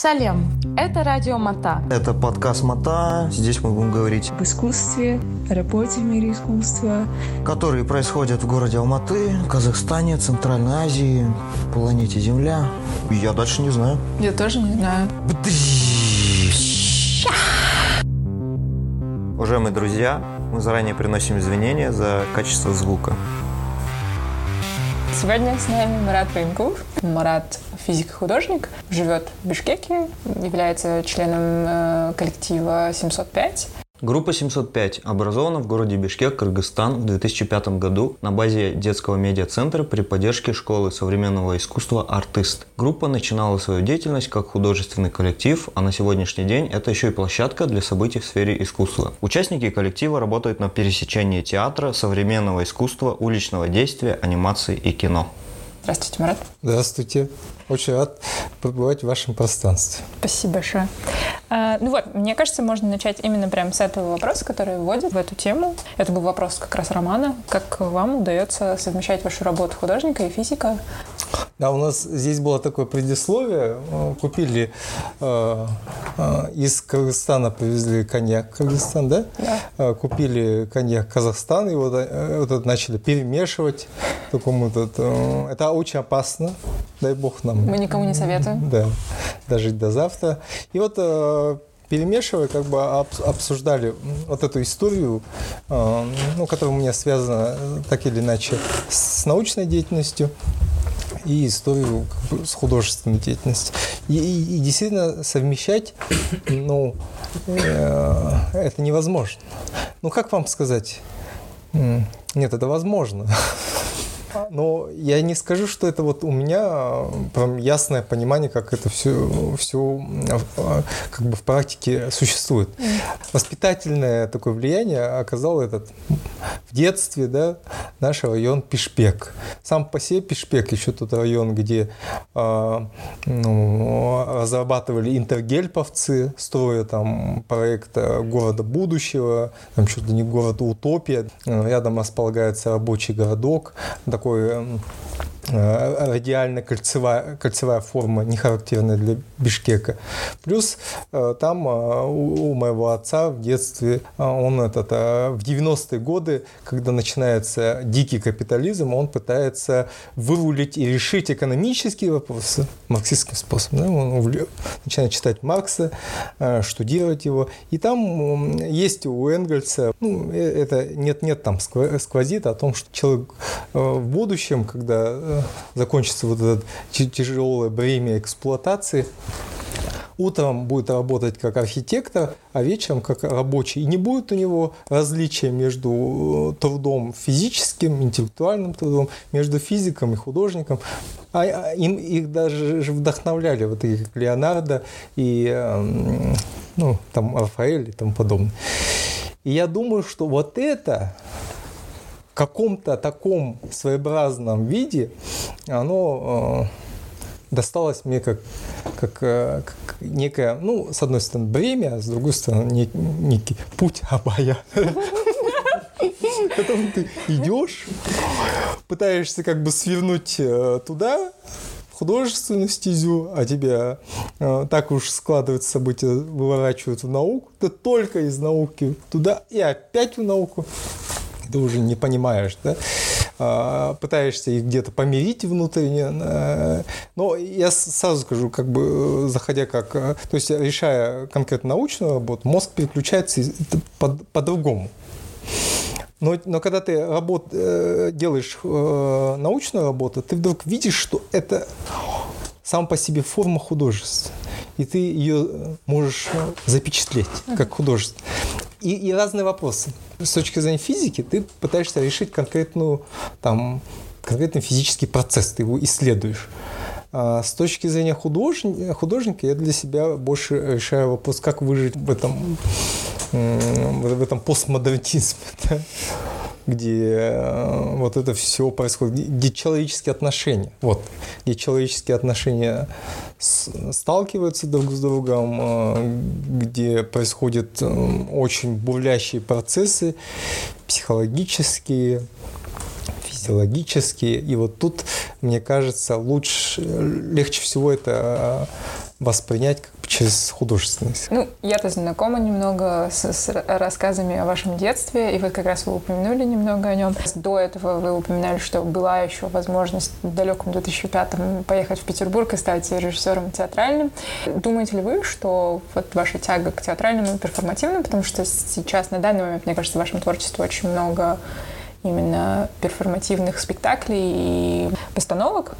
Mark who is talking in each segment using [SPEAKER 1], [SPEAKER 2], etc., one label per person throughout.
[SPEAKER 1] Салем, это радио Мата.
[SPEAKER 2] Это подкаст Мата. Здесь мы будем говорить
[SPEAKER 3] об искусстве, о работе в мире искусства,
[SPEAKER 2] которые происходят в городе Алматы, Казахстане, Центральной Азии, планете Земля. Я дальше не знаю.
[SPEAKER 1] Я тоже не знаю.
[SPEAKER 2] Уважаемые друзья, мы заранее приносим извинения за качество звука.
[SPEAKER 1] Сегодня с нами Марат Военков. Марат физик-художник, живет в Бишкеке, является членом э, коллектива 705.
[SPEAKER 2] Группа 705 образована в городе Бишкек, Кыргызстан в 2005 году на базе детского медиацентра при поддержке школы современного искусства «Артист». Группа начинала свою деятельность как художественный коллектив, а на сегодняшний день это еще и площадка для событий в сфере искусства. Участники коллектива работают на пересечении театра, современного искусства, уличного действия, анимации и кино.
[SPEAKER 1] Здравствуйте, Марат.
[SPEAKER 4] Здравствуйте. Очень рад побывать в вашем пространстве.
[SPEAKER 1] Спасибо большое. А, ну вот, мне кажется, можно начать именно прямо с этого вопроса, который вводит в эту тему. Это был вопрос как раз Романа. Как вам удается совмещать вашу работу художника и физика?
[SPEAKER 4] Да, у нас здесь было такое предисловие. Купили э, э, из Кыргызстана привезли коньяк Кыргызстан, да?
[SPEAKER 1] Да.
[SPEAKER 4] Э, купили коньяк Казахстан и вот, э, вот это начали перемешивать. Такому вот, э, это очень опасно. Дай бог нам
[SPEAKER 1] мы никому не советуем.
[SPEAKER 4] Да, дожить до завтра. И вот э, перемешивая, как бы обсуждали вот эту историю, э, ну, которая у меня связана так или иначе с научной деятельностью и историю как бы, с художественной деятельностью. И, и, и действительно совмещать, ну, э, это невозможно. Ну, как вам сказать? Нет, это возможно. Но я не скажу, что это вот у меня а, прям ясное понимание, как это все, все а, как бы в практике существует. Воспитательное такое влияние оказал этот в детстве, да, наш район Пишпек. Сам по себе Пишпек еще тот район, где э, ну, разрабатывали интергельповцы, строя там проект города будущего, там что-то не город утопия. Рядом располагается рабочий городок, такой радиально кольцевая, кольцевая форма, не характерная для Бишкека. Плюс э, там э, у моего отца в детстве, он этот, в 90-е годы, когда начинается дикий капитализм, он пытается вырулить и решить экономические вопросы марксистским способом. Он начинает читать Маркса, штудировать его. И там есть у Энгельса, ну, это нет-нет там сквозит о том, что человек в будущем, когда закончится вот это тяжелое бремя эксплуатации, утром будет работать как архитектор, а вечером как рабочий. И не будет у него различия между э, трудом физическим, интеллектуальным трудом, между физиком и художником. А, а им их даже вдохновляли вот как Леонардо и эм, ну, там Рафаэль и тому подобное. И я думаю, что вот это каком-то таком своеобразном виде оно э, досталось мне как, как, э, как некое, ну, с одной стороны, бремя, с другой стороны, не, некий путь абая. Потом ты идешь, пытаешься как бы свернуть э, туда, художественную стезю, а тебя так уж складываются события, выворачивают в науку, ты только из науки туда и опять в науку ты уже не понимаешь, да? А, пытаешься их где-то помирить внутренне. Э, но я сразу скажу, как бы э, заходя как... Э, то есть решая конкретно научную работу, мозг переключается по-другому. Но, но когда ты работ, делаешь научную работу, ты вдруг видишь, что это сам по себе форма художества. И ты ее можешь запечатлеть как художество. И, и разные вопросы с точки зрения физики ты пытаешься решить конкретную, там, конкретный физический процесс, ты его исследуешь. А с точки зрения художника, художника я для себя больше решаю вопрос, как выжить в этом, в этом постмодернизме. Да? Где э, вот это все происходит, где человеческие отношения, вот, где человеческие отношения сталкиваются друг с другом, э, где происходят э, очень бурлящие процессы психологические, физиологические. И вот тут, мне кажется, лучше, легче всего это воспринять как через художественность.
[SPEAKER 1] Ну, я-то знакома немного с, с рассказами о вашем детстве, и вот как раз вы упомянули немного о нем. До этого вы упоминали, что была еще возможность в далеком 2005-м поехать в Петербург и стать режиссером театральным. Думаете ли вы, что вот ваша тяга к театральному и перформативному, потому что сейчас, на данный момент, мне кажется, в вашем творчестве очень много именно перформативных спектаклей и постановок.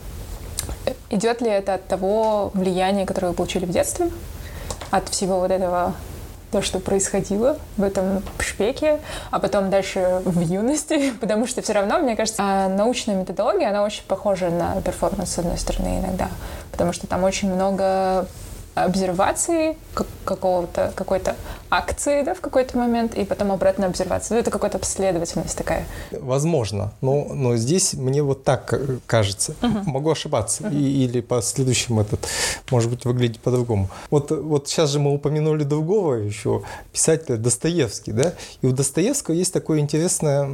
[SPEAKER 1] Идет ли это от того влияния, которое вы получили в детстве? От всего вот этого то, что происходило в этом шпеке, а потом дальше в юности, потому что все равно, мне кажется, а, научная методология, она очень похожа на перформанс, с одной стороны, иногда, потому что там очень много обсервации какого-то, какой-то акции да, в какой-то момент, и потом обратно обсервация. Ну, это какая-то последовательность такая.
[SPEAKER 4] Возможно, но, но здесь мне вот так кажется. Uh-huh. Могу ошибаться. Uh-huh. И, или по следующему этот, может быть, выглядит по-другому. Вот, вот сейчас же мы упомянули другого еще писателя Достоевский, да? И у Достоевского есть такое интересное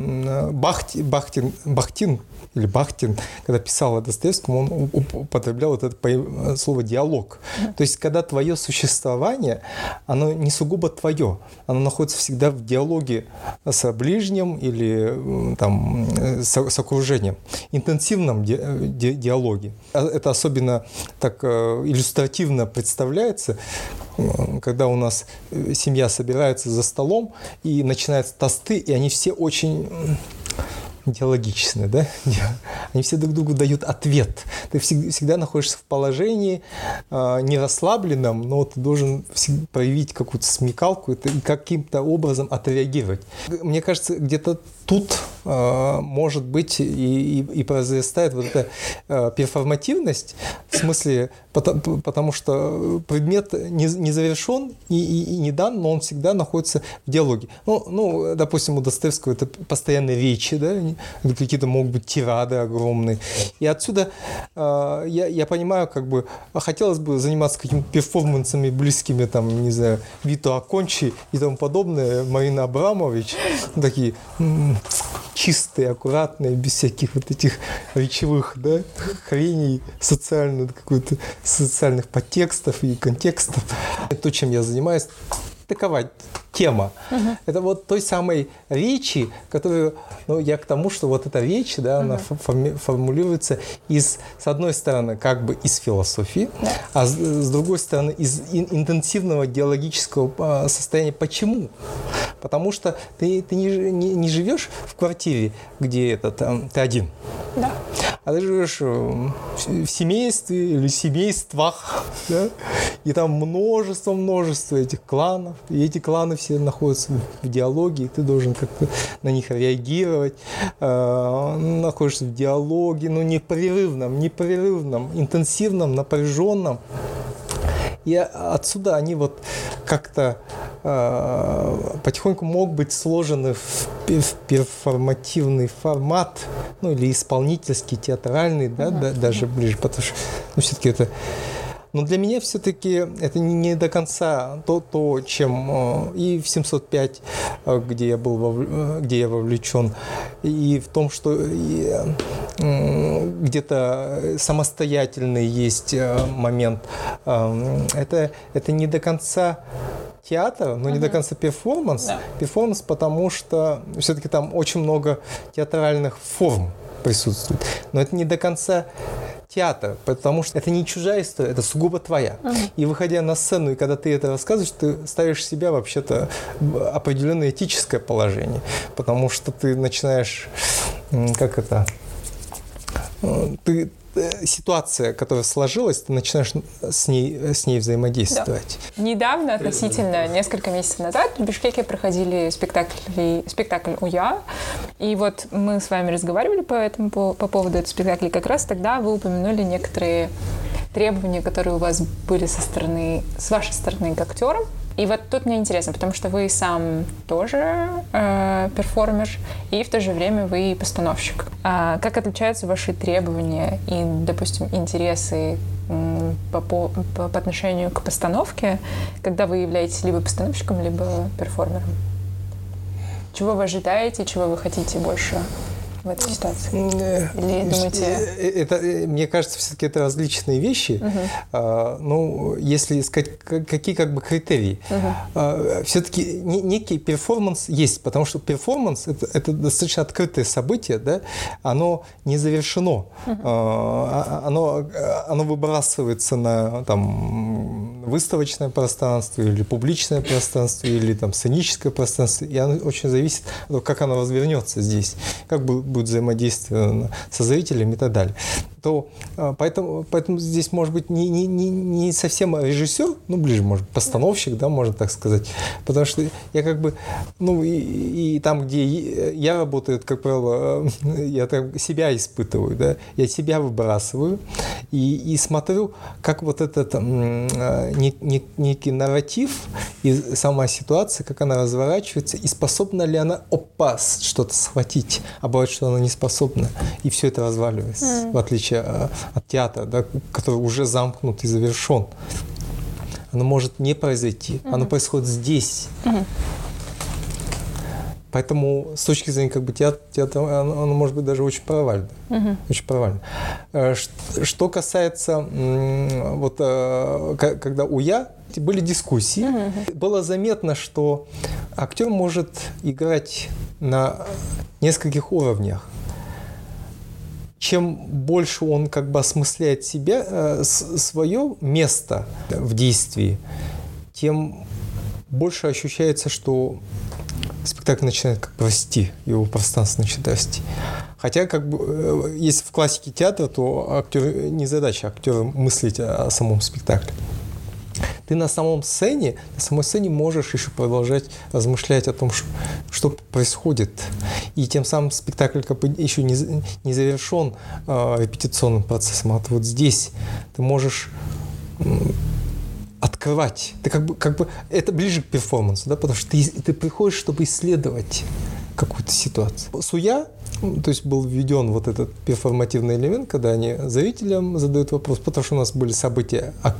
[SPEAKER 4] Бахти, Бахтин, Бахтин или Бахтин, когда писал о Достоевском, он употреблял вот это слово «диалог». То есть, когда твое существование, оно не сугубо твое, оно находится всегда в диалоге с ближним или там, с, с окружением, интенсивном ди, ди, диалоге. А это особенно так э, иллюстративно представляется, когда у нас семья собирается за столом и начинаются тосты, и они все очень диалогичны, да? Они все друг другу дают ответ. Ты всегда находишься в положении э, не расслабленном, но ты должен проявить какую-то смекалку и каким-то образом отреагировать. Мне кажется, где-то тут э, может быть и, и, и произрастает вот эта э, перформативность, в смысле, потому, потому что предмет не, не завершен и, и, и не дан, но он всегда находится в диалоге. Ну, ну допустим, у Достоевского это постоянные речи, да, какие-то могут быть тирады огромные. И отсюда э, я, я понимаю, как бы, хотелось бы заниматься какими-то перформансами близкими, там, не знаю, Вито Акончи и тому подобное, Марина Абрамович, такие чистые, аккуратные, без всяких вот этих речевых да, хреней, социальных, какой-то социальных подтекстов и контекстов. То, чем я занимаюсь, такова тема. Угу. Это вот той самой речи, которую, ну, я к тому, что вот эта речь, да, угу. она форми- формулируется из, с одной стороны, как бы из философии, да. а с, с другой стороны, из интенсивного диалогического а, состояния. Почему? Потому что ты, ты не, не, не живешь в квартире, где это, там, ты один.
[SPEAKER 1] Да.
[SPEAKER 4] А ты живешь в семействе или семействах, да? и там множество-множество этих кланов, и эти кланы все находятся в диалоге, и ты должен как-то на них реагировать, э, находишься в диалоге, но ну, непрерывном, непрерывном, интенсивном, напряженном. И отсюда они вот как-то э, потихоньку могут быть сложены в, в перформативный формат, ну или исполнительский, театральный, да, да даже ближе, потому что ну, все-таки это но для меня все-таки это не до конца то, то чем э, и в 705, э, где я был, вов... Э, где я вовлечен, и в том, что где-то самостоятельный есть момент. Это, это не до конца театр, но uh-huh. не до конца перформанс. Да. Перформанс, потому что все-таки там очень много театральных форм присутствует. Но это не до конца театр, потому что это не чужая история, это сугубо твоя. И выходя на сцену, и когда ты это рассказываешь, ты ставишь себя вообще-то определенное этическое положение, потому что ты начинаешь, как это, ты, ситуация, которая сложилась, ты начинаешь с ней, с ней взаимодействовать.
[SPEAKER 1] Да. Недавно, относительно несколько месяцев назад, в Бишкеке проходили спектакли, спектакль «Уя», и вот мы с вами разговаривали по, этому, по, по поводу этого спектакля, как раз тогда вы упомянули некоторые требования, которые у вас были со стороны, с вашей стороны к актерам, и вот тут мне интересно, потому что вы сам тоже э, перформер, и в то же время вы постановщик. А как отличаются ваши требования и, допустим, интересы по, по, по отношению к постановке, когда вы являетесь либо постановщиком, либо перформером? Чего вы ожидаете, чего вы хотите больше в этой ситуации? Или думаете...
[SPEAKER 4] Это, мне кажется, все-таки это различные вещи. Угу. Ну, если сказать, какие как бы критерии. Угу. Все-таки некий перформанс есть, потому что перформанс это, это достаточно открытое событие, да, оно не завершено. Угу. Оно, оно выбрасывается на там, выставочное пространство или публичное пространство или там сценическое пространство, и оно очень зависит от того, как оно развернется здесь, как будет взаимодействие со зрителями и так далее то а, поэтому, поэтому здесь может быть не, не, не, не совсем режиссер, ну ближе, может, постановщик, да, можно так сказать. Потому что я как бы, ну и, и там, где я работаю, как правило, я так себя испытываю, да, я себя выбрасываю и, и смотрю, как вот этот а, не, не, некий нарратив и сама ситуация, как она разворачивается, и способна ли она опас что-то схватить, а бывает, что она не способна, и все это разваливается, mm. в отличие отличие э, от театра, да, который уже замкнут и завершен. Оно может не произойти, mm-hmm. оно происходит здесь. Mm-hmm. Поэтому с точки зрения как бы театра, театра оно, оно может быть даже очень провально. Uh-huh. Очень провально. Э, что касается вот э, когда у я были дискуссии, uh-huh. было заметно, что актер может играть на нескольких уровнях чем больше он как бы осмысляет себя, э, свое место в действии, тем больше ощущается, что спектакль начинает как бы расти, его пространство начинает расти. Хотя, как бы, э, если в классике театра, то актер, не задача актера мыслить о самом спектакле ты на самом сцене, на самой сцене можешь еще продолжать размышлять о том, что, что происходит. И тем самым спектакль как бы еще не, не завершен э, репетиционным процессом. А вот здесь ты можешь открывать. Ты как бы, как бы это ближе к перформансу, да, потому что ты, ты приходишь, чтобы исследовать какую-то ситуацию. Суя то есть был введен вот этот перформативный элемент, когда они зрителям задают вопрос, потому что у нас были события а,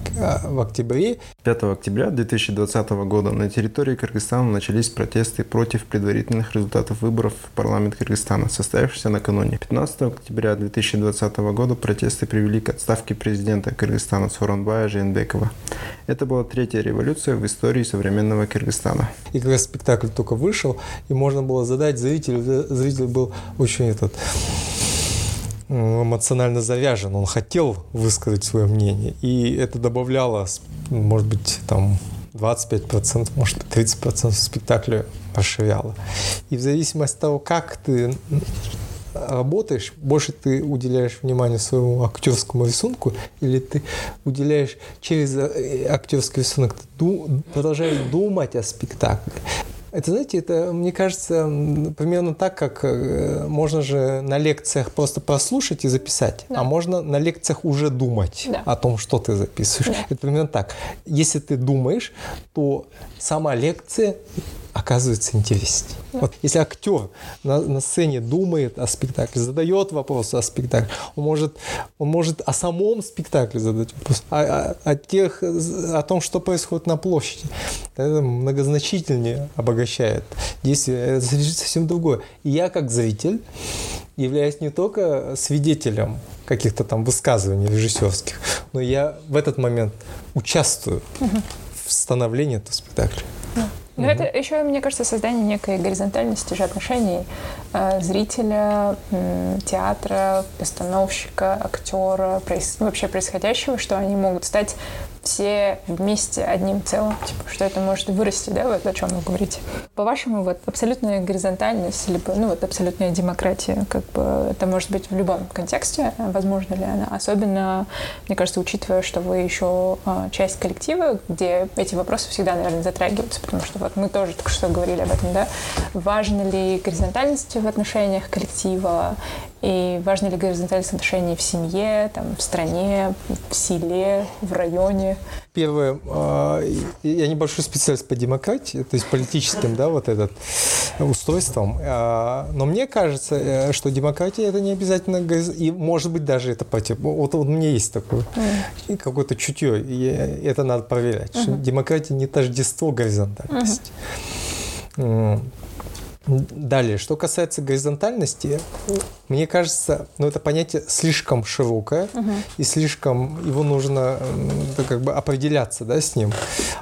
[SPEAKER 4] в октябре.
[SPEAKER 2] 5 октября 2020 года на территории Кыргызстана начались протесты против предварительных результатов выборов в парламент Кыргызстана, состоявшихся накануне. 15 октября 2020 года протесты привели к отставке президента Кыргызстана Соронбая Жейнбекова. Это была третья революция в истории современного Кыргызстана.
[SPEAKER 4] И когда спектакль только вышел, и можно было задать зрителю, зритель был очень этот эмоционально завязан, он хотел высказать свое мнение, и это добавляло, может быть, там 25%, может 30% спектакля расширяло. И в зависимости от того, как ты работаешь, больше ты уделяешь внимание своему актерскому рисунку, или ты уделяешь через э, актерский рисунок, ты продолжаешь думать о спектакле. Это, знаете, это, мне кажется, примерно так, как э, можно же на лекциях просто прослушать и записать, да. а можно на лекциях уже думать да. о том, что ты записываешь. Да. Это примерно так. Если ты думаешь, то сама лекция оказывается интереснее. Да. Вот если актер на, на сцене думает о спектакле, задает вопрос о спектакле, он может, он может о самом спектакле задать вопрос, о, о, о, тех, о том, что происходит на площади. Это многозначительнее обогащает действие. Это совсем другое. И я как зритель являюсь не только свидетелем каких-то там высказываний режиссерских, но я в этот момент участвую угу. в становлении этого спектакля.
[SPEAKER 1] Ну, это еще, мне кажется, создание некой горизонтальности же отношений э, зрителя, э, театра, постановщика, актера, проис... вообще происходящего, что они могут стать все вместе одним целым, типа, что это может вырасти, да, вот о чем вы говорите. По-вашему, вот абсолютная горизонтальность, либо, ну, вот абсолютная демократия, как бы, это может быть в любом контексте, возможно ли она? Особенно, мне кажется, учитывая, что вы еще а, часть коллектива, где эти вопросы всегда, наверное, затрагиваются, потому что вот мы тоже только что говорили об этом, да, важно ли горизонтальность в отношениях коллектива, и важно ли горизонтальность отношений в семье, там, в стране, в селе, в районе?
[SPEAKER 4] Первое, а, я небольшой специалист по демократии, то есть политическим, да, вот этот устройством. А, но мне кажется, э, что демократия это не обязательно, и может быть даже это против. Вот, у меня есть такое mm. какое-то чутье, и это надо проверять. Что демократия не тождество горизонтальности. Mm-hmm. Далее, что касается горизонтальности, мне кажется, ну, это понятие слишком широкое, угу. и слишком его нужно да, как бы определяться да, с ним.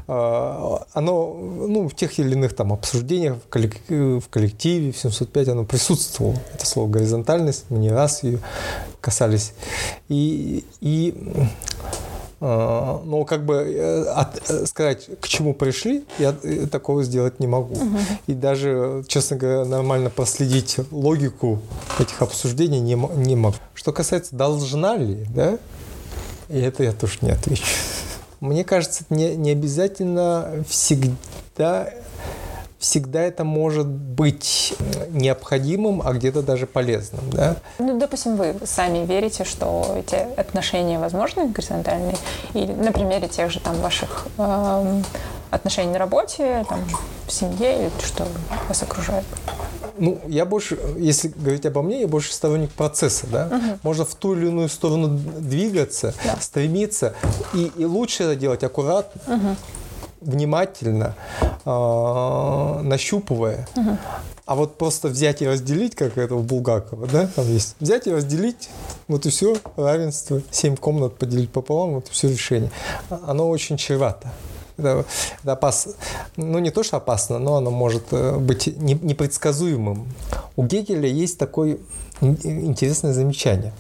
[SPEAKER 4] А, оно ну, в тех или иных там обсуждениях в, коллективе, в коллективе, в 705 оно присутствовало. Это слово горизонтальность, мы не раз ее касались. И, и но как бы э, от, э, сказать, к чему пришли, я э, такого сделать не могу. Угу. И даже, честно говоря, нормально проследить логику этих обсуждений не, не могу. Что касается должна ли, да, и это я тоже не отвечу. Мне кажется, не, не обязательно всегда всегда это может быть необходимым, а где-то даже полезным. Да?
[SPEAKER 1] Ну, допустим, вы сами верите, что эти отношения возможны горизонтальные, или на примере тех же там ваших э, отношений на работе, там, в семье, или что вас окружает?
[SPEAKER 4] Ну, я больше, если говорить обо мне, я больше сторонник процесса, да. Угу. Можно в ту или иную сторону двигаться, да. стремиться, и, и лучше это делать аккуратно. Угу внимательно, э, нащупывая. Угу. А вот просто взять и разделить, как это у Булгакова, да, там есть, взять и разделить, вот и все, равенство, семь комнат поделить пополам, вот и все решение. Оно очень чревато. Это, это опасно. Ну, не то, что опасно, но оно может э, быть непредсказуемым. У Гегеля есть такой интересное замечание.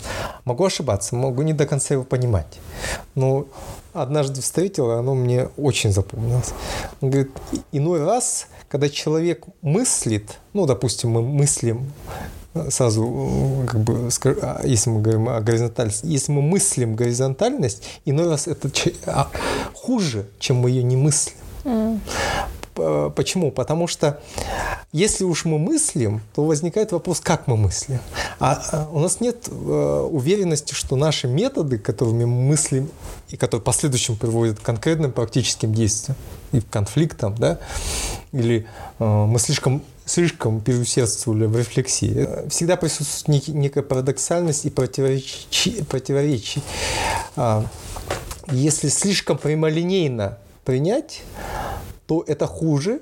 [SPEAKER 4] Могу ошибаться, могу не до конца его понимать. Но однажды встретил, и оно мне очень запомнилось. Он говорит, иной раз, когда человек мыслит, ну, допустим, мы мыслим сразу, как бы, а, если мы говорим о горизонтальности, если мы мыслим горизонтальность, иной раз это а, хуже, чем мы ее не мыслим. Mm. Почему? Потому что если уж мы мыслим, то возникает вопрос, как мы мыслим. А, а у нас нет э, уверенности, что наши методы, которыми мы мыслим и которые в последующем приводят к конкретным практическим действиям и к конфликтам, да, или э, мы слишком слишком переусердствовали в рефлексии. Всегда присутствует некая парадоксальность и противоречие. противоречие. А, если слишком прямолинейно принять, то это хуже,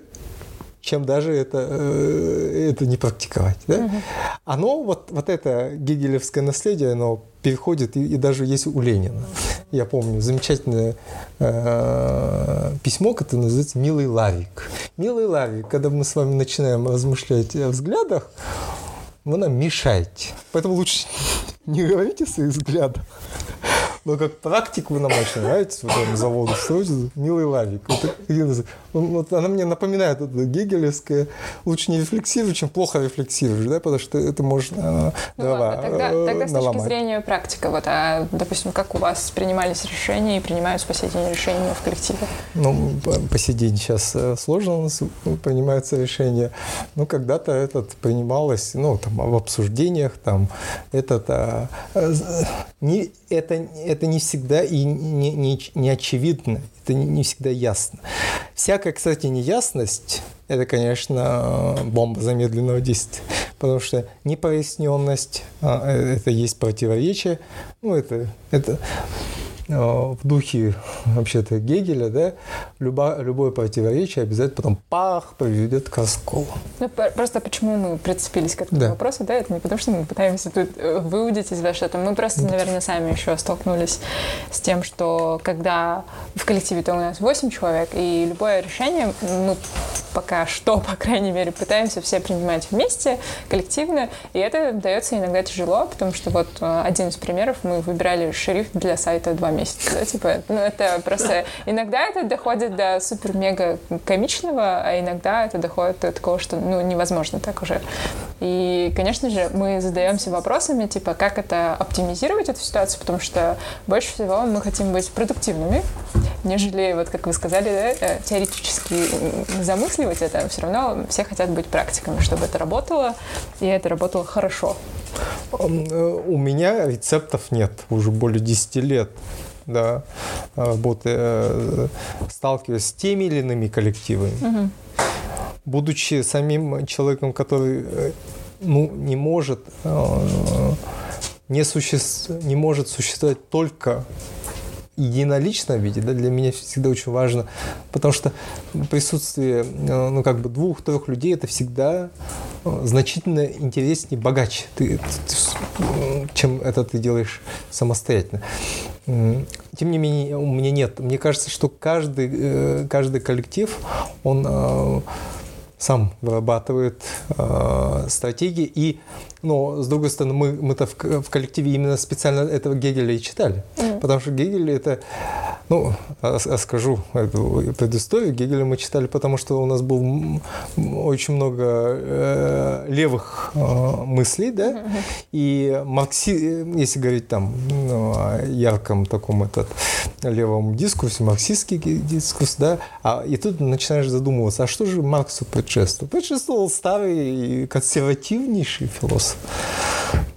[SPEAKER 4] чем даже это, э, это не практиковать. Да? Угу. Оно, вот, вот это гегелевское наследие, оно переходит и, и даже есть у Ленина. Я помню замечательное э, письмо, которое называется «Милый Лавик». «Милый Лавик», когда мы с вами начинаем размышлять о взглядах, вы нам мешаете. Поэтому лучше не говорите о своих взглядах. Но как практик вы нам очень нравитесь, вот там заводу строите, милый лавик. Вот, вот она мне напоминает это гегелевское, лучше не рефлексируй, чем плохо рефлексируешь, да, потому что это можно
[SPEAKER 1] ну, дрова ладно, тогда, э, тогда с наломать. точки зрения практика, вот, а, допустим, как у вас принимались решения и принимаются по сей день решения в коллективе?
[SPEAKER 4] Ну, по сей день сейчас э, сложно у нас принимаются решения. Ну, когда-то этот принималось, ну, там, в обсуждениях, там, этот, а, не, это это не всегда и не, не, не очевидно, это не, всегда ясно. Всякая, кстати, неясность – это, конечно, бомба замедленного действия, потому что непроясненность а, – это есть противоречие, ну, это, это Э, в духе вообще-то Гегеля, да, любо, любое противоречие обязательно потом пах приведет к расколу.
[SPEAKER 1] Ну, просто почему мы прицепились к этому да. вопросу, да, это не потому, что мы пытаемся тут э, выудить из вас что-то. Мы просто, наверное, сами еще столкнулись с тем, что когда в коллективе-то у нас 8 человек, и любое решение, ну, пока что, по крайней мере, пытаемся все принимать вместе, коллективно, и это дается иногда тяжело, потому что вот э, один из примеров, мы выбирали шрифт для сайта два месяца месяца, да, типа, ну, это просто, иногда это доходит до супер-мега комичного, а иногда это доходит до такого, что, ну, невозможно так уже. И, конечно же, мы задаемся вопросами, типа, как это оптимизировать эту ситуацию, потому что больше всего мы хотим быть продуктивными, нежели, вот как вы сказали, да, э, теоретически замысливать это, все равно все хотят быть практиками, чтобы это работало, и это работало хорошо.
[SPEAKER 4] Э, у меня рецептов нет уже более 10 лет да, работы, э, сталкиваясь с теми или иными коллективами. Угу. Будучи самим человеком, который э, ну, не может не, суще... не может существовать только единоличном виде, да, для меня всегда очень важно, потому что присутствие, э, ну, как бы двух-трех людей, это всегда э, значительно интереснее, богаче, ты, чем это ты делаешь самостоятельно. Тем не менее, у меня нет. Мне кажется, что каждый, э, каждый коллектив, он сам вырабатывает э, стратегии. И, но, с другой стороны, мы, мы-то в, в коллективе именно специально этого Гегеля и читали. Mm. Потому что Гегель это ну, расскажу эту предысторию. Гегеля мы читали, потому что у нас был очень много э, левых э, мыслей, да, и маркси, если говорить там ну, о ярком таком этот левом дискурсе, марксистский дискурс, да, а, и тут начинаешь задумываться, а что же Марксу предшествовал? Предшествовал старый консервативнейший философ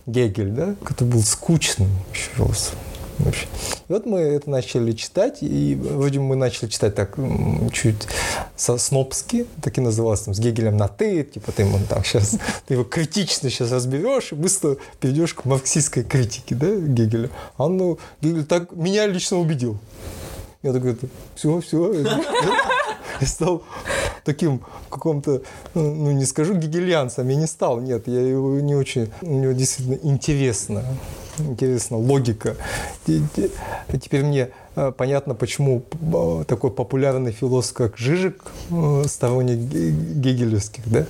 [SPEAKER 4] Гегель, да, который был скучным философом вообще. И вот мы это начали читать, и вроде мы начали читать так чуть со снобски, так и называлось, там, с Гегелем на «ты», типа ты ему там сейчас, ты его критично сейчас разберешь и быстро перейдешь к марксистской критике, да, Гегеля. А ну, Гегель так меня лично убедил. Я такой, все, все. Я стал таким каком-то, ну не скажу гегельянцем, я не стал, нет, я его не очень, у него действительно интересно интересно, логика. Теперь мне э, понятно, почему э, такой популярный философ, как Жижик, э, сторонник гегелевских да,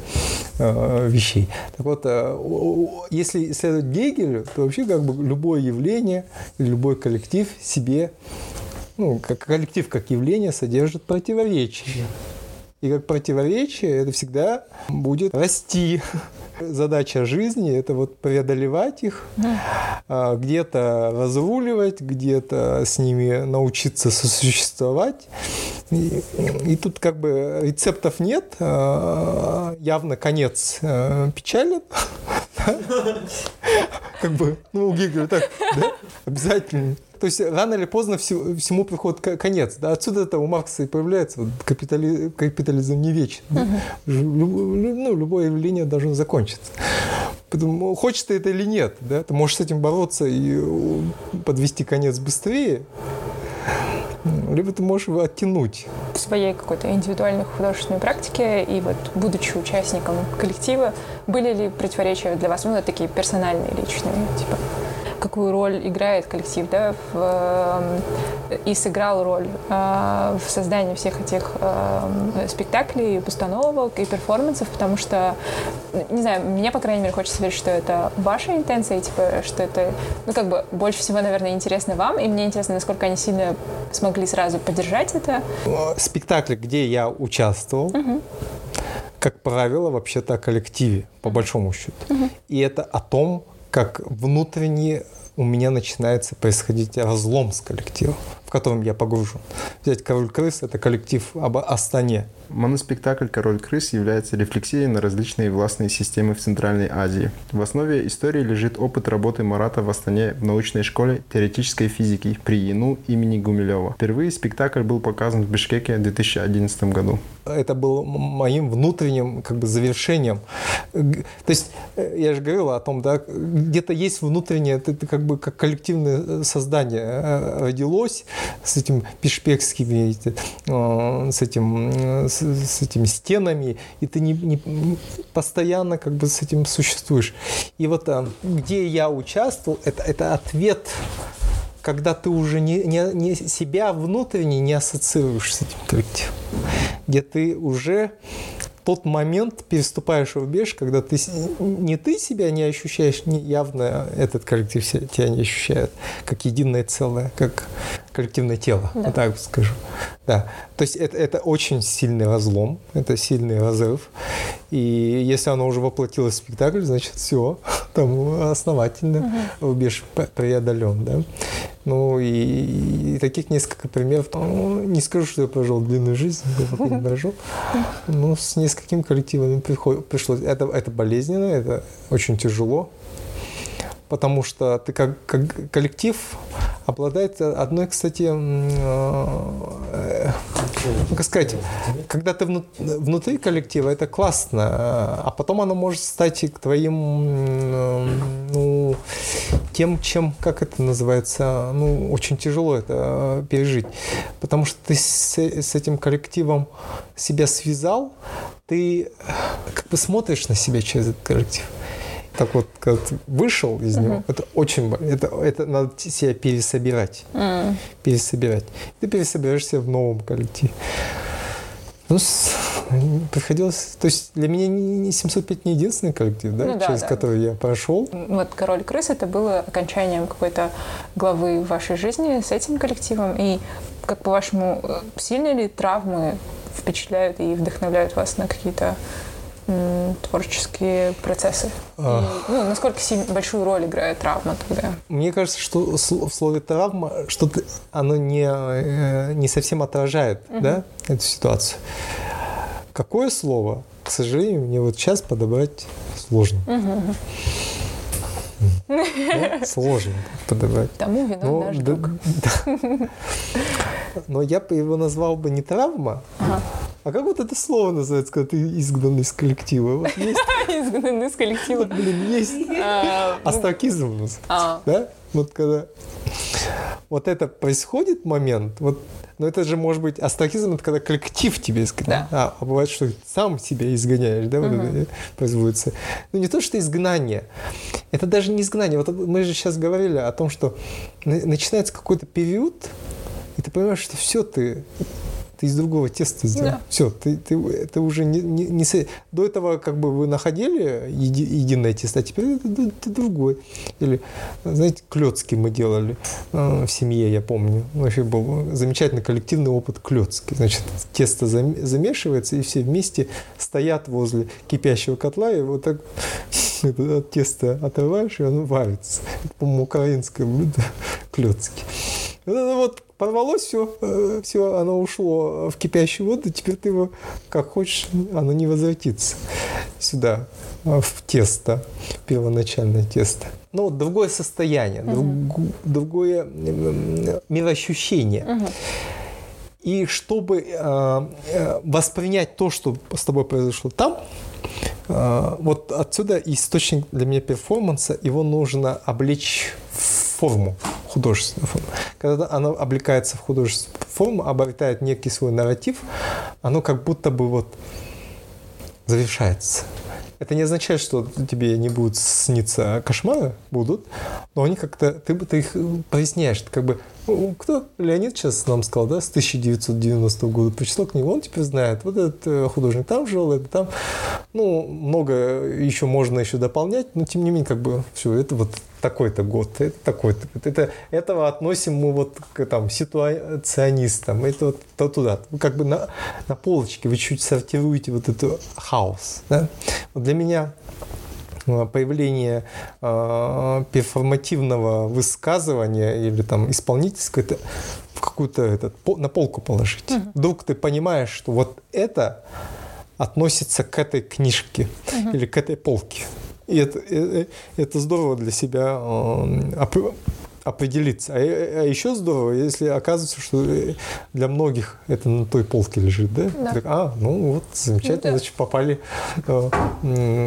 [SPEAKER 4] вещей. Так вот, если исследовать Гегелю, то вообще как бы любое явление любой коллектив себе, ну, как коллектив как явление содержит противоречия. И как противоречие это всегда будет расти. Задача жизни – это вот преодолевать их, а, где-то разруливать, где-то с ними научиться сосуществовать. И, и тут как бы рецептов нет, а, явно конец э, печален. Как бы, ну, у так, да, обязательно то есть рано или поздно всему, всему приходит конец. Да? Отсюда это у Маркса и появляется вот, капитали, капитализм не вечен. Да? Ну, любое явление должно закончиться. Поэтому хочешь ты это или нет, да? ты можешь с этим бороться и подвести конец быстрее, либо ты можешь его оттянуть.
[SPEAKER 1] В своей какой-то индивидуальной художественной практике и вот будучи участником коллектива, были ли противоречия для вас, ну, такие персональные, личные, типа? Какую роль играет коллектив, да, в, э, и сыграл роль э, в создании всех этих э, спектаклей, постановок и перформансов, потому что, не знаю, мне, по крайней мере, хочется верить, что это ваша интенция, типа, что это, ну, как бы, больше всего, наверное, интересно вам, и мне интересно, насколько они сильно смогли сразу поддержать это.
[SPEAKER 4] Спектакль, где я участвовал, угу как правило, вообще-то о коллективе, по большому счету. Угу. И это о том, как внутренне у меня начинается происходить разлом с коллективом, котором я погружен. Взять «Король крыс» — это коллектив об Астане.
[SPEAKER 5] Моноспектакль «Король крыс» является рефлексией на различные властные системы в Центральной Азии. В основе истории лежит опыт работы Марата в Астане в научной школе теоретической физики при ИНУ имени Гумилева. Впервые спектакль был показан в Бишкеке в 2011 году.
[SPEAKER 4] Это было моим внутренним как бы завершением. То есть э, я же говорил о том, да, где-то есть внутреннее, это, как бы как коллективное создание э, родилось с этим пешпекскими, э, с этим, с, с этими стенами, и ты не, не постоянно как бы с этим существуешь. И вот где я участвовал, это, это ответ когда ты уже не, не, не себя внутренне не ассоциируешь с этим коллективом, где ты уже тот момент переступаешь рубеж, когда ты не ты себя не ощущаешь, не явно этот коллектив тебя не ощущает, как единое целое, как коллективное тело, да. вот так скажу. Да. То есть это, это очень сильный разлом, это сильный разрыв. И если оно уже воплотилось в спектакль, значит все, там основательно угу. рубеж преодолен. Да? Ну и, и таких несколько примеров. Ну, не скажу, что я прожил длинную жизнь, я не прожил. Но с несколькими коллективами пришлось. Это, это болезненно, это очень тяжело потому что ты как, как коллектив обладает одной, кстати, э, как сказать, когда ты вну- внутри коллектива, это классно, а потом оно может стать к твоим, ну, тем, чем, как это называется, ну, очень тяжело это пережить, потому что ты с, с этим коллективом себя связал, ты как бы смотришь на себя через этот коллектив. Так вот, когда ты вышел из него, это очень это, это надо себя пересобирать
[SPEAKER 1] М.
[SPEAKER 4] пересобирать. Ты пересобираешься в новом коллективе. Ну, с- приходилось... То есть для меня не не 705 не единственный коллектив, да,
[SPEAKER 1] Ну да,
[SPEAKER 4] через
[SPEAKER 1] да.
[SPEAKER 4] который я прошел.
[SPEAKER 1] Вот «Король крыс» — это было окончанием какой-то главы в вашей жизни с этим коллективом. И, как по-вашему, э, сильно ли травмы впечатляют и вдохновляют вас на какие-то творческие процессы?
[SPEAKER 4] А.
[SPEAKER 1] И, ну, насколько большую роль играет травма тогда?
[SPEAKER 4] Мне кажется, что в слове травма что-то оно не, э, не совсем отражает да, эту ситуацию. Какое слово, к сожалению, мне вот сейчас подобрать сложно. Да, Сложно подобрать.
[SPEAKER 1] Тому виной
[SPEAKER 4] Ну,
[SPEAKER 1] наш
[SPEAKER 4] да-
[SPEAKER 1] друг.
[SPEAKER 4] да. Но я бы его назвал бы не травма,
[SPEAKER 1] Ага.
[SPEAKER 4] А как вот это слово называется, когда ты изгнан из коллектива? Вот есть,
[SPEAKER 1] Изгнан из коллектива.
[SPEAKER 4] блин, есть
[SPEAKER 1] А,
[SPEAKER 4] астракизм у нас,
[SPEAKER 1] а,
[SPEAKER 4] да? Вот когда вот это происходит момент, вот, но это же может быть астракизм, это когда коллектив тебя изгоняет. А, а бывает, что сам себя изгоняешь, да, вот это производится. Ну не то, что изгнание, это даже не изгнание. Вот мы же сейчас говорили о том, что на- начинается какой-то период, и ты понимаешь, что все, ты, ты из другого теста сделал.
[SPEAKER 1] Да.
[SPEAKER 4] Все, ты, ты, ты уже не, не, не До этого как бы вы находили еди- единое тесто, а теперь это, д- ты другой. Или, знаете, клетки мы делали э, в семье, я помню. Вообще был замечательный коллективный опыт клетки. Значит, тесто зам- замешивается, и все вместе стоят возле кипящего котла, и вот так это от теста отрываешь, и оно варится. Это, по-моему, украинское блюдо клетки. Вот порвалось все, все, оно ушло в кипящую воду, теперь ты его как хочешь, оно не возвратится сюда, а, в тесто, первоначальное тесто. Ну, вот другое состояние, друг- другое мироощущение. И чтобы э, э, воспринять то, что с тобой произошло там, э, вот отсюда источник для меня перформанса, его нужно облечь в форму, художественную форму. Когда оно облекается в художественную форму, обретает некий свой нарратив, оно как будто бы вот завершается. Это не означает, что тебе не будут сниться кошмары, будут, но они как-то, ты, ты их поясняешь, ты как бы, кто, Леонид сейчас нам сказал, да, с 1990 года прочитал книгу, он теперь знает, вот этот э, художник там жил, это там, ну, много еще можно еще дополнять, но тем не менее, как бы, все, это вот такой-то год, это такой-то год. Это, этого относим мы вот к там, ситуационистам, это вот то туда. Вы как бы на, на полочке вы чуть сортируете вот эту хаос. Да? Вот для меня появление э, перформативного высказывания или там исполнительского, это в какую-то этот, на полку положить. Вдруг ты понимаешь, что вот это относится к этой книжке или к этой полке. И это, э, э, это здорово для себя оп- определиться. А, э, а еще здорово, если оказывается, что э, для многих это на той полке лежит, да?
[SPEAKER 1] Да.
[SPEAKER 4] Так, а, ну вот, замечательно,
[SPEAKER 1] да.
[SPEAKER 4] значит, попали, э,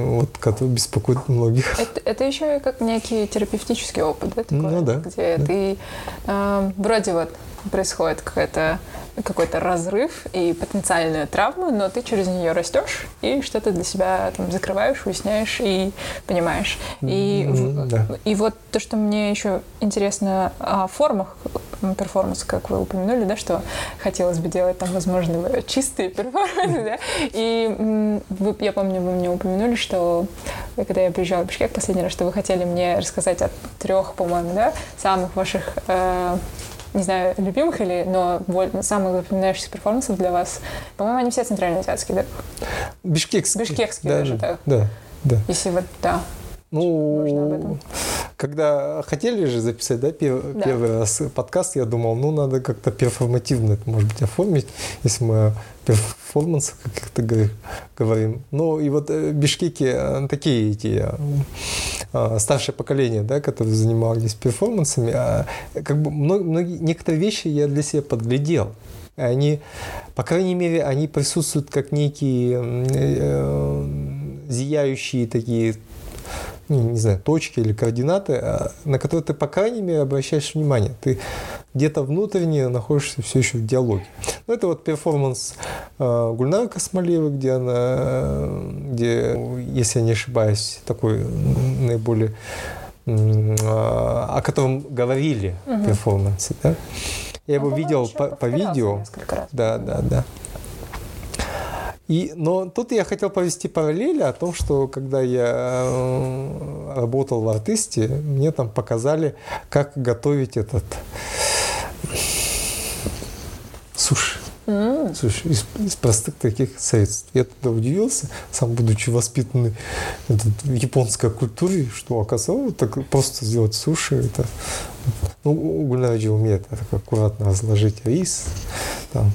[SPEAKER 4] вот, который беспокоит многих.
[SPEAKER 1] Это, это еще и как некий терапевтический опыт, да, такой,
[SPEAKER 4] Ну да,
[SPEAKER 1] где
[SPEAKER 4] да.
[SPEAKER 1] ты э, вроде вот происходит какая-то какой-то разрыв и потенциальная травма, но ты через нее растешь и что-то для себя там закрываешь, уясняешь и понимаешь. И,
[SPEAKER 4] М, да.
[SPEAKER 1] и вот то, что мне еще интересно о формах перформанса, как вы упомянули, да, что хотелось бы делать там, возможно, чистые перформансы, да, и вы- я помню, вы мне упомянули, что когда я приезжала в Бишкек последний раз, что вы хотели мне рассказать о трех, по-моему, да, самых ваших э, не знаю, любимых или, но самых запоминающихся перформансов для вас. По-моему, они все центральноазиатские, да?
[SPEAKER 4] Бишкекский.
[SPEAKER 1] Бишкекский
[SPEAKER 4] да,
[SPEAKER 1] даже,
[SPEAKER 4] да. Да, да.
[SPEAKER 1] Если вот, да.
[SPEAKER 4] Ну, когда хотели же записать, да, пер-
[SPEAKER 1] Да.
[SPEAKER 4] первый раз подкаст, я думал, ну, надо как-то перформативно это, может быть, оформить, если мы о перформансах говори- говорим. Ну, и вот э, Бишкеки э, такие эти э, старшее поколение, да, которые занимались перформансами, а, как бы мно- многие, некоторые вещи я для себя подглядел. Они, по крайней мере, они присутствуют как некие э, зияющие такие ну, не знаю, точки или координаты, а, на которые ты, по крайней мере, обращаешь внимание. Ты где-то внутренне находишься все еще в диалоге. Ну, это вот перформанс э, Гульнары Космолевой, где она, где, если я не ошибаюсь, такой наиболее о котором говорили угу. в перформансе, да? Я его видел по, по видео. Да, да, да. И, но тут я хотел повести параллели о том, что когда я э, работал в артисте, мне там показали, как готовить этот суши. Mm. Слушай, из, из простых таких средств. Я тогда удивился, сам будучи воспитанный в японской культуре, что оказалось так просто сделать суши. Это, ну, Гульнараджи умеет так аккуратно разложить рис, там,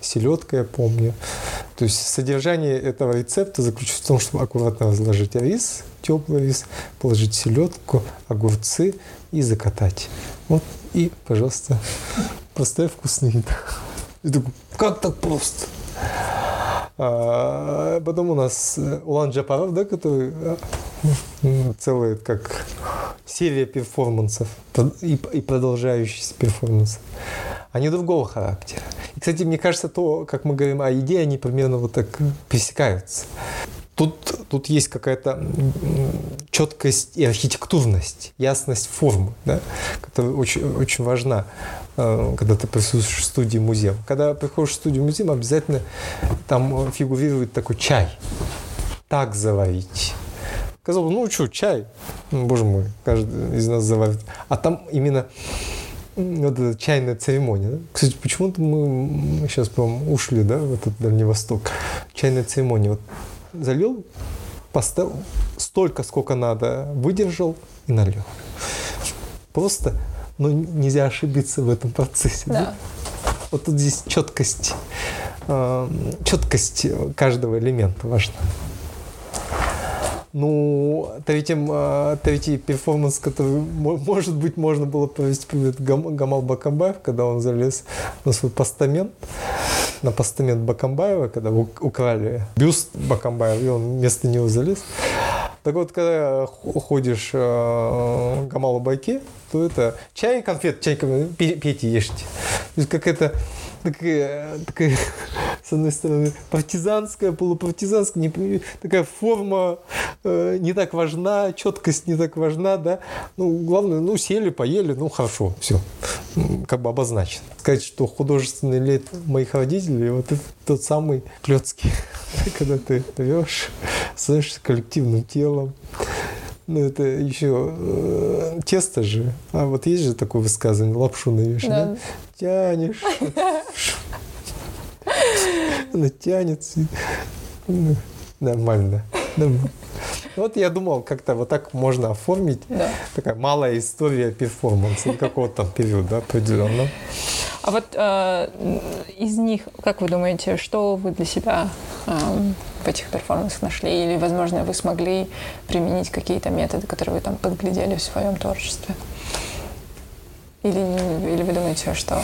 [SPEAKER 4] селедка, я помню. То есть содержание этого рецепта заключается в том, чтобы аккуратно разложить рис, теплый рис, положить селедку, огурцы и закатать. Вот и, пожалуйста, простая вкусная еда. И такой, как так просто? А потом у нас э, Улан Джапаров, да, который э, целая как серия перформансов и, и продолжающихся перформансов. Они другого характера. И, кстати, мне кажется, то, как мы говорим о еде, они примерно вот так пересекаются. Тут, тут есть какая-то четкость и архитектурность, ясность формы, да, которая очень, очень важна, когда ты присутствуешь в студии музея. Когда приходишь в студию музея, обязательно там фигурирует такой чай. Так заварить. Казалось бы, ну что, чай, ну, боже мой, каждый из нас заварит. А там именно вот эта чайная церемония. Да? Кстати, почему-то мы сейчас, по-моему, ушли да, в этот Дальний Восток. Чайная церемония. Вот залил, поставил столько, сколько надо, выдержал и налил. Просто, ну, нельзя ошибиться в этом процессе. Да. Да? Вот тут здесь четкость, э, четкость каждого элемента важна. Ну, третьим, третий перформанс, который, может быть, можно было провести, Гамал Бакамбаев, когда он залез на свой постамент, на постамент Бакамбаева, когда украли бюст Бакамбаева, и он вместо него залез. Так вот, когда ходишь э, Байке, то это чай, конфет, чай, пейте, ешьте. То есть как это такая, такая, с одной стороны, партизанская, полупартизанская, не, такая форма э, не так важна, четкость не так важна, да. Ну, главное, ну, сели, поели, ну, хорошо, все, как бы обозначено. Сказать, что художественный лет моих родителей, вот это тот самый Клёцкий, когда ты живешь, становишься коллективным телом, ну, это еще э, тесто же. А вот есть же такое высказывание, лапшу навешать, да? да? Тянешь. Она тянется. Ну, нормально. Вот я думал, как-то вот так можно оформить. Да. Такая малая история перформанса какого-то там периода определенного.
[SPEAKER 1] А вот э, из них, как вы думаете, что вы для себя э, в этих перформансах нашли? Или, возможно, вы смогли применить какие-то методы, которые вы там подглядели в своем творчестве? Или, или вы думаете, что?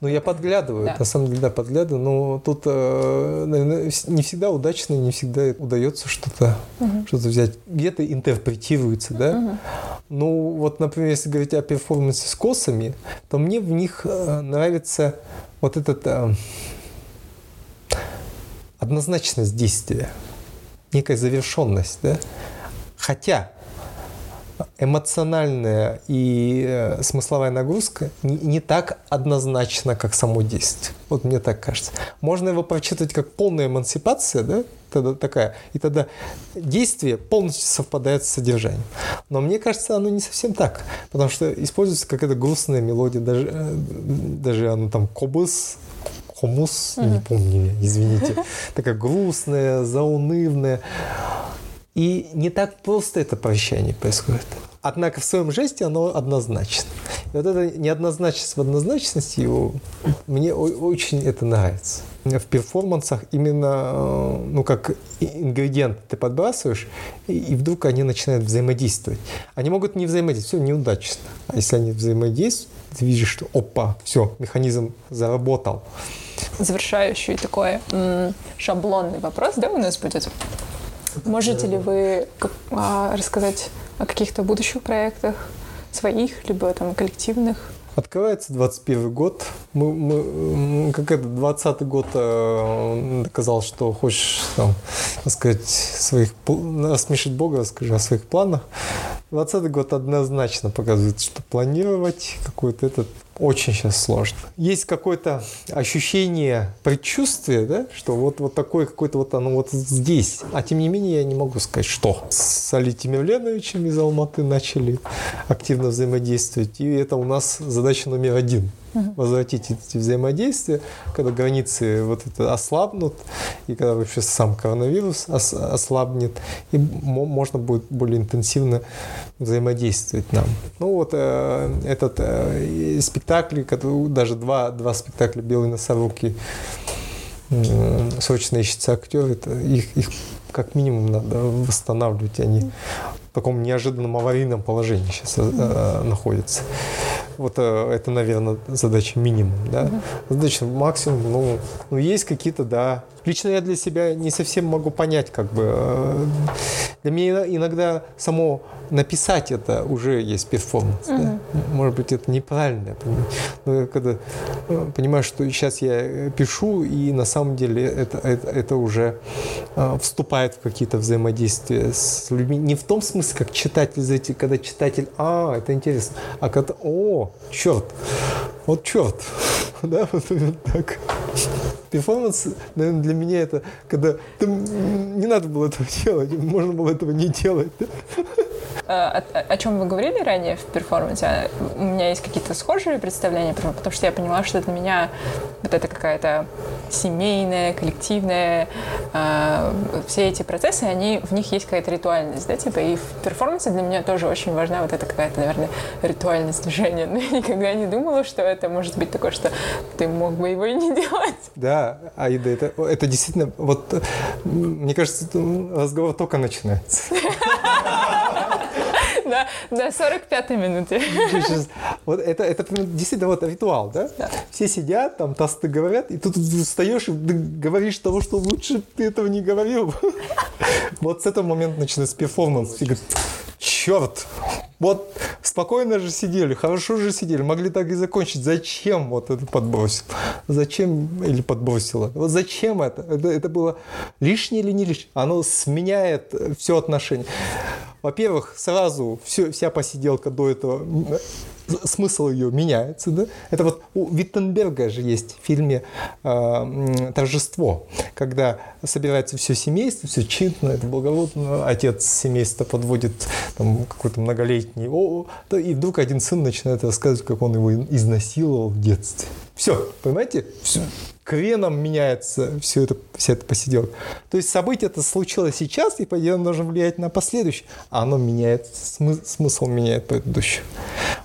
[SPEAKER 4] Ну, я подглядываю, да. на самом деле, да, подглядываю, но тут, э, наверное, не всегда удачно, не всегда удается что-то угу. что взять. Где-то интерпретируется, да? Угу. Ну, вот, например, если говорить о перформансе с косами, то мне в них э, нравится вот этот э, однозначность действия, некая завершенность, да? Хотя эмоциональная и э, смысловая нагрузка не, так однозначна, как само действие. Вот мне так кажется. Можно его прочитать как полная эмансипация, да, тогда такая, и тогда действие полностью совпадает с содержанием. Но мне кажется, оно не совсем так, потому что используется какая-то грустная мелодия, даже, э, даже оно там кобыс, хомус, mm-hmm. не помню, извините, такая грустная, заунывная. И не так просто это прощание происходит. Однако в своем жесте оно однозначно. И вот эта неоднозначность в однозначности его, мне очень это нравится. В перформансах именно, э, ну, как ингредиент ты подбрасываешь, и, вдруг они начинают взаимодействовать. Они могут не взаимодействовать, все неудачно. А если они взаимодействуют, ты видишь, что опа, все, механизм заработал.
[SPEAKER 1] Завершающий такой шаблонный вопрос, да, у нас будет? Можете ли вы а, рассказать о каких-то будущих проектах своих, либо там коллективных?
[SPEAKER 4] Открывается 21 год. Мы, мы, как это, 20 год э, доказал, что хочешь, там, так сказать, своих, рассмешить Бога, расскажи о своих планах. 20 год однозначно показывает, что планировать какой-то этот очень сейчас сложно. Есть какое-то ощущение, предчувствие, да, что вот, вот такое какое-то вот оно вот здесь. А тем не менее я не могу сказать, что. С Али Тимирленовичем из Алматы начали активно взаимодействовать. И это у нас задача номер один. Возвратить эти взаимодействия, когда границы вот это ослабнут, и когда вообще сам коронавирус ос- ослабнет, и мо- можно будет более интенсивно взаимодействовать нам. Ну вот э, этот э, спектакль, даже два, два спектакля «Белые носоруки», м, «Срочно ищется актер», это их, их как минимум надо восстанавливать, они в таком неожиданном аварийном положении сейчас э, находятся. Вот э, это, наверное, задача минимум, да. Задача максимум, ну, ну, есть какие-то, да. Лично я для себя не совсем могу понять, как бы. Для меня иногда само написать это уже есть перформанс. да. Может быть, это неправильно. я понимаю. Но я когда э, понимаю, что сейчас я э, пишу, и на самом деле это, это, это уже э, вступает в какие-то взаимодействия с людьми. Не в том смысле, как читатель, знаете, когда читатель, а, это интересно, а когда, о, черт, вот черт, да, вот так. Перформанс, наверное, для меня это, когда ты, не надо было этого делать, можно было этого не делать.
[SPEAKER 1] Э, О, о чем вы говорили ранее в перформансе, а, у меня есть какие-то схожие представления, потому что я поняла, что для меня вот это какая-то семейная, коллективная, э, все эти процессы, они, в них есть какая-то ритуальность, да, типа, и в перформансе для меня тоже очень важна вот эта какая-то, наверное, ритуальность движения. Но я никогда не думала, что это может быть такое, что ты мог бы его и не делать.
[SPEAKER 4] Да, Аида, это, это действительно, вот, мне кажется, разговор только начинается.
[SPEAKER 1] Да, до 45-й минуты.
[SPEAKER 4] Вот это, это действительно вот ритуал, да?
[SPEAKER 1] Да.
[SPEAKER 4] Все сидят, там тосты говорят, и тут ты встаешь и ты говоришь того, что лучше ты этого не говорил. Вот с этого момента начинается перформанс. И говорит, черт, вот спокойно же сидели, хорошо же сидели, могли так и закончить. Зачем вот это подбросил? Зачем или подбросила? Вот зачем это? Это, это было лишнее или не лишнее? Оно сменяет все отношения. Во-первых, сразу все, вся посиделка до этого м, смысл ее меняется, да? Это вот у Виттенберга же есть в фильме э, «Торжество», когда собирается все семейство, все чинно, это благородно, отец семейства подводит там, какой-то многолетний, о, да, и вдруг один сын начинает рассказывать, как он его изнасиловал в детстве. Все, понимаете? Все. Креном меняется все это, вся эта посиделка. То есть событие это случилось сейчас, и по идее должно влиять на последующее, а оно меняет, смы- смысл меняет предыдущий.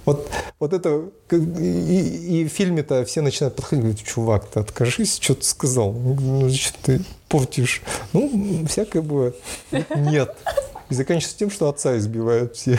[SPEAKER 4] Вот, вот это, и, и в фильме-то все начинают подходить, говорят, чувак, ты откажись, что ты сказал, ну, зачем ты портишь? Ну, всякое бывает. Нет. И заканчивается тем, что отца избивают все.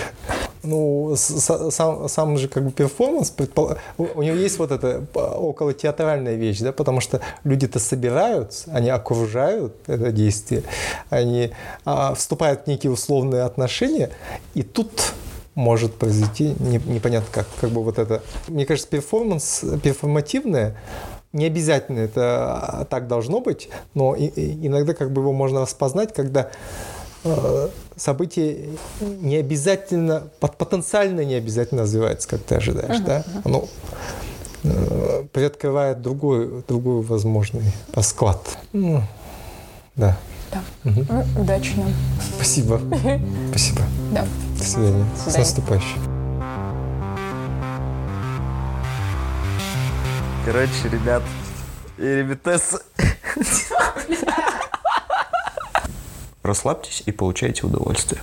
[SPEAKER 4] Ну, сам, сам же как бы перформанс, предпол- у, него есть вот эта около театральная вещь, да, потому что люди-то собираются, они окружают это действие, они а, вступают в некие условные отношения, и тут может произойти не- непонятно как, как бы вот это. Мне кажется, перформанс перформативное не обязательно это так должно быть, но иногда как бы его можно распознать, когда э, событие не обязательно, пот- потенциально не обязательно развивается, как ты ожидаешь, да? Оно э, приоткрывает другой, другой возможный расклад. Ну, да.
[SPEAKER 1] Да. Ну, удачи нам.
[SPEAKER 4] Спасибо. Спасибо.
[SPEAKER 1] Да.
[SPEAKER 4] До свидания.
[SPEAKER 1] До
[SPEAKER 4] С
[SPEAKER 1] свидания.
[SPEAKER 4] наступающим.
[SPEAKER 2] Короче, ребят и ребятес. Расслабьтесь и получайте удовольствие.